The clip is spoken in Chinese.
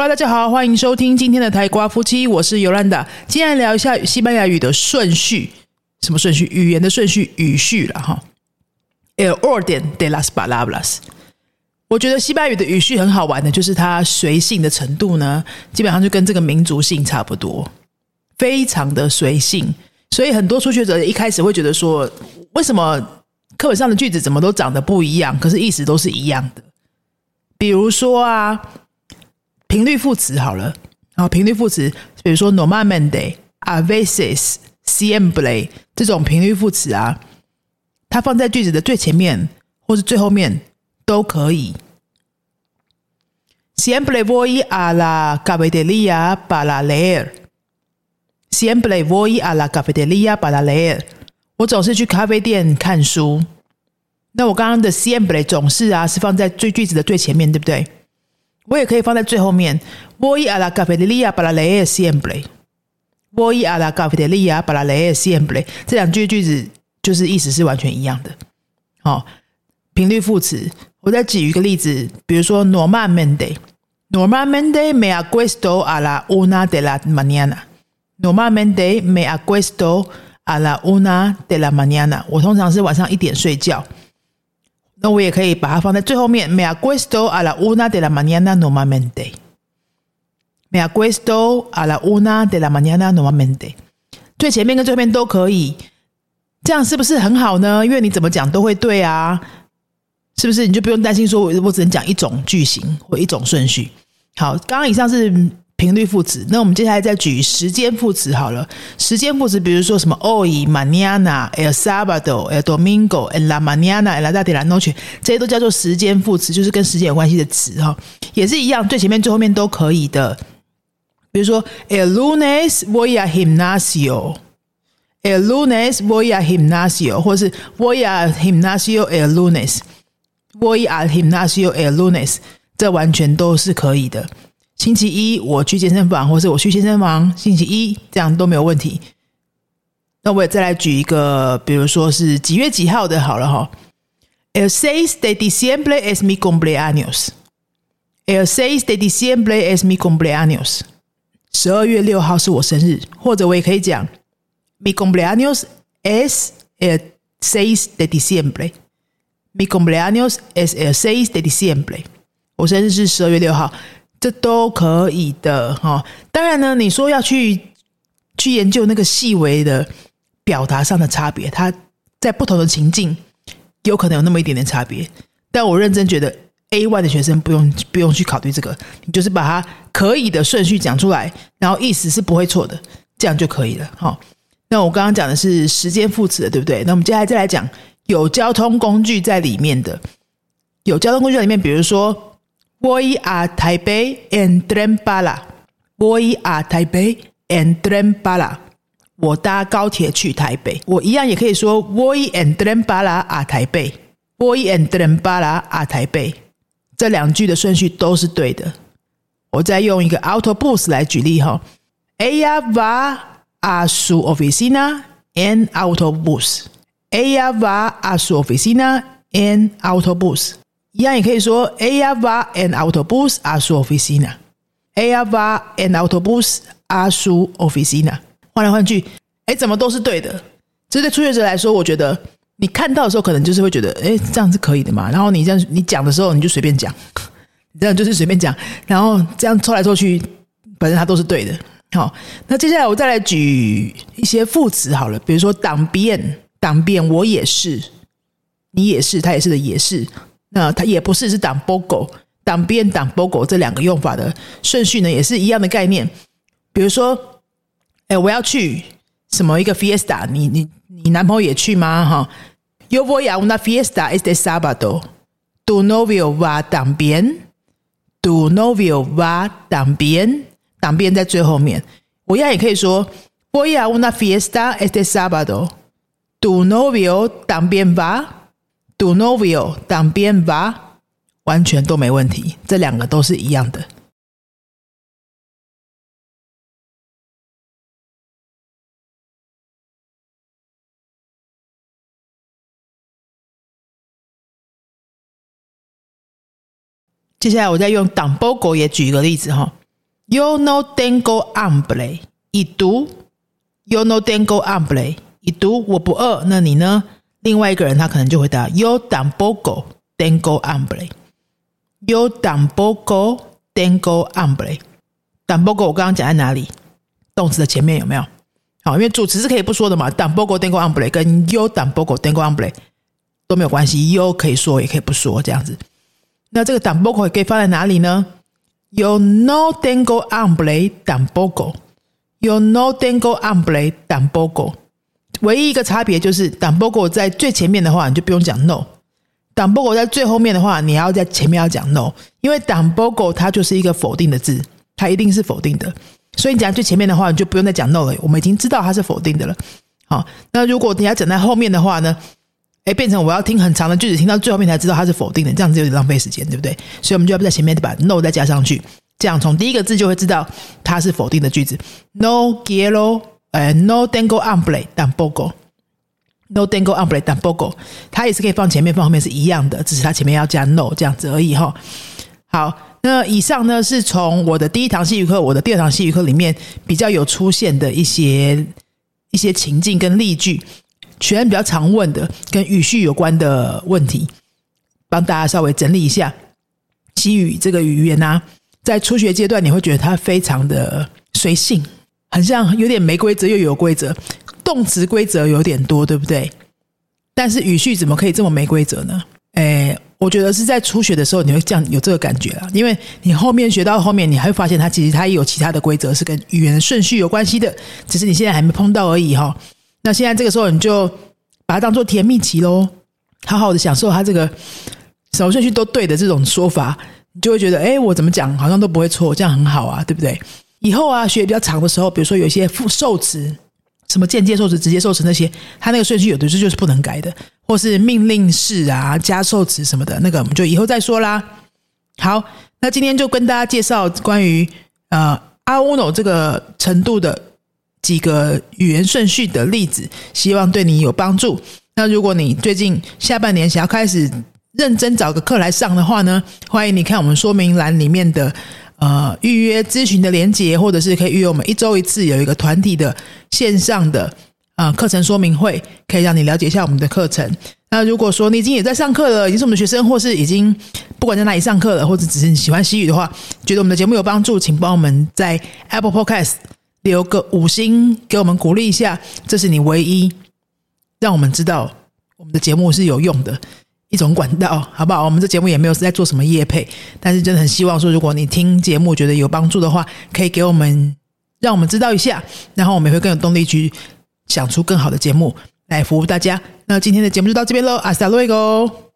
Hello，大家好，欢迎收听今天的台瓜夫妻，我是尤兰达。今天来聊一下西班牙语的顺序，什么顺序？语言的顺序，语序了哈。El orden de las palabras。我觉得西班牙语的语序很好玩的，就是它随性的程度呢，基本上就跟这个民族性差不多，非常的随性。所以很多初学者一开始会觉得说，为什么课本上的句子怎么都长得不一样，可是意思都是一样的？比如说啊。频率副词好了，然后频率副词，比如说 normalmente、a veces、siempre 这种频率副词啊，它放在句子的最前面或是最后面都可以。Siempre voy a la cafetería para leer. Siempre voy a la cafetería para leer. 我总是去咖啡店看书。那我刚刚的 siempre 总是啊，是放在最句子的最前面，对不对？我也可以放在最后面。Voy a la cafetería para leer siempre. Voy a la cafetería para leer siempre. 这两句句子就是意思是完全一样的。好，频率副词。我再举一个例子，比如说 normalmente。Normalmente me acuesto a la una de la mañana. Normalmente me acuesto a la una de la mañana. 我通常是晚上一点睡觉。那我也可以把它放在最后面。Me acuesto a la una de la mañana normalmente. Me acuesto a la una de la mañana normalmente. 最前面跟最后面都可以，这样是不是很好呢？因为你怎么讲都会对啊，是不是？你就不用担心说我我只能讲一种句型或一种顺序。好，刚刚以上是。频率副词，那我们接下来再举时间副词好了。时间副词，比如说什么 hoy、mañana、el sábado、el domingo、en la mañana、en la tarde、la noche，这些都叫做时间副词，就是跟时间有关系的词哈，也是一样，最前面、最后面都可以的。比如说 el lunes voy a gimnasio，el lunes voy a gimnasio，或是 voy a gimnasio el lunes，voy a gimnasio el lunes，这完全都是可以的。星期一我去健身房，或者我去健身房，星期一这样都没有问题。那我也再来举一个，比如说是几月几号的，好了哈。El seis de diciembre es mi cumpleaños. El seis de diciembre es mi cumpleaños. 十二月六号是我生日，或者我也可以讲，mi cumpleaños es el seis de diciembre. Mi cumpleaños es el seis de diciembre. 我生日是十二月六号。这都可以的哈，当然呢，你说要去去研究那个细微的表达上的差别，它在不同的情境有可能有那么一点点差别。但我认真觉得，A one 的学生不用不用去考虑这个，你就是把它可以的顺序讲出来，然后意思是不会错的，这样就可以了哈。那我刚刚讲的是时间副词的，对不对？那我们接下来再来讲有交通工具在里面的，有交通工具在里面，比如说。Voy a Taipei en tren bala. Voy a Taipei en tren bala. 我搭高铁去台北。我一样也可以说 Voy en tren bala a Taipei. Voy en tren bala a Taipei. 这两句的顺序都是对的。我再用一个 autobus 来举例哈。Ella va a su oficina en autobus. Ella va a su oficina en autobus. 一样也可以说，Ella va en autobús a su oficina. Ella va en autobús a su oficina. 换来换去，哎，怎么都是对的？这对初学者来说，我觉得你看到的时候，可能就是会觉得，哎，这样是可以的嘛。然后你这样你讲的时候，你就随便讲，这样就是随便讲。然后这样凑来凑去，反正它都是对的。好，那接下来我再来举一些副词好了，比如说党变，党变，我也是，你也是，他也是的，也是。那它也不是是挡波狗、挡边、挡波狗这两个用法的顺序呢，也是一样的概念。比如说，哎，我要去什么一个 fiesta，你你你男朋友也去吗？哈，Yo voy a una fiesta este sábado. Tu novio va también. Tu novio va también. 挡边在最后面，我一样也可以说 Voy a una fiesta este sábado. Tu novio también va. Do novio 当边吧，完全都没问题，这两个都是一样的。接下来我再用挡波狗也举一个例子哈。，You no tengo hambre，已读，You no tengo hambre，已读，我不饿，那你呢？另外一个人他可能就回答，Yo tampoco tengo hambre，Yo tampoco tengo hambre，tampoco 我刚刚讲在哪里？动词的前面有没有？好，因为主词是可以不说的嘛，tampoco tengo hambre 跟 Yo tampoco tengo hambre 都没有关系，Yo 可以说也可以不说这样子。那这个 tampoco 可以放在哪里呢？Yo no tengo hambre tampoco，Yo no tengo hambre tampoco。唯一一个差别就是，党波狗在最前面的话，你就不用讲 no；党波狗在最后面的话，你要在前面要讲 no，因为党波狗它就是一个否定的字，它一定是否定的，所以你讲最前面的话，你就不用再讲 no 了。我们已经知道它是否定的了。好，那如果你要讲在后面的话呢？哎，变成我要听很长的句子，听到最后面才知道它是否定的，这样子有点浪费时间，对不对？所以我们就要在前面把 no 再加上去，这样从第一个字就会知道它是否定的句子。No quiero。呃，no tengo hambre tampoco，no tengo hambre tampoco，它也是可以放前面放后面是一样的，只是它前面要加 no 这样子而已哈。好，那以上呢是从我的第一堂戏语课、我的第二堂戏语课里面比较有出现的一些一些情境跟例句，全比较常问的跟语序有关的问题，帮大家稍微整理一下。西语这个语言啊，在初学阶段你会觉得它非常的随性。很像有点没规则又有规则，动词规则有点多，对不对？但是语序怎么可以这么没规则呢？诶，我觉得是在初学的时候你会这样有这个感觉啊，因为你后面学到后面，你还会发现它其实它也有其他的规则是跟语言顺序有关系的，只是你现在还没碰到而已哈。那现在这个时候你就把它当做甜蜜期喽，好好的享受它这个什么顺序都对的这种说法，你就会觉得，哎，我怎么讲好像都不会错，这样很好啊，对不对？以后啊，学比较长的时候，比如说有一些副受词，什么间接受词、直接受词那些，它那个顺序有的是就是不能改的，或是命令式啊、加受词什么的，那个我们就以后再说啦。好，那今天就跟大家介绍关于呃阿乌诺这个程度的几个语言顺序的例子，希望对你有帮助。那如果你最近下半年想要开始认真找个课来上的话呢，欢迎你看我们说明栏里面的。呃，预约咨询的连接，或者是可以预约我们一周一次有一个团体的线上的呃课程说明会，可以让你了解一下我们的课程。那如果说你已经也在上课了，已经是我们的学生，或是已经不管在哪里上课了，或者只是你喜欢西语的话，觉得我们的节目有帮助，请帮我们在 Apple Podcast 留个五星，给我们鼓励一下，这是你唯一让我们知道我们的节目是有用的。一种管道，好不好？我们这节目也没有是在做什么业配，但是真的很希望说，如果你听节目觉得有帮助的话，可以给我们，让我们知道一下，然后我们也会更有动力去想出更好的节目来服务大家。那今天的节目就到这边喽，阿萨洛伊哥。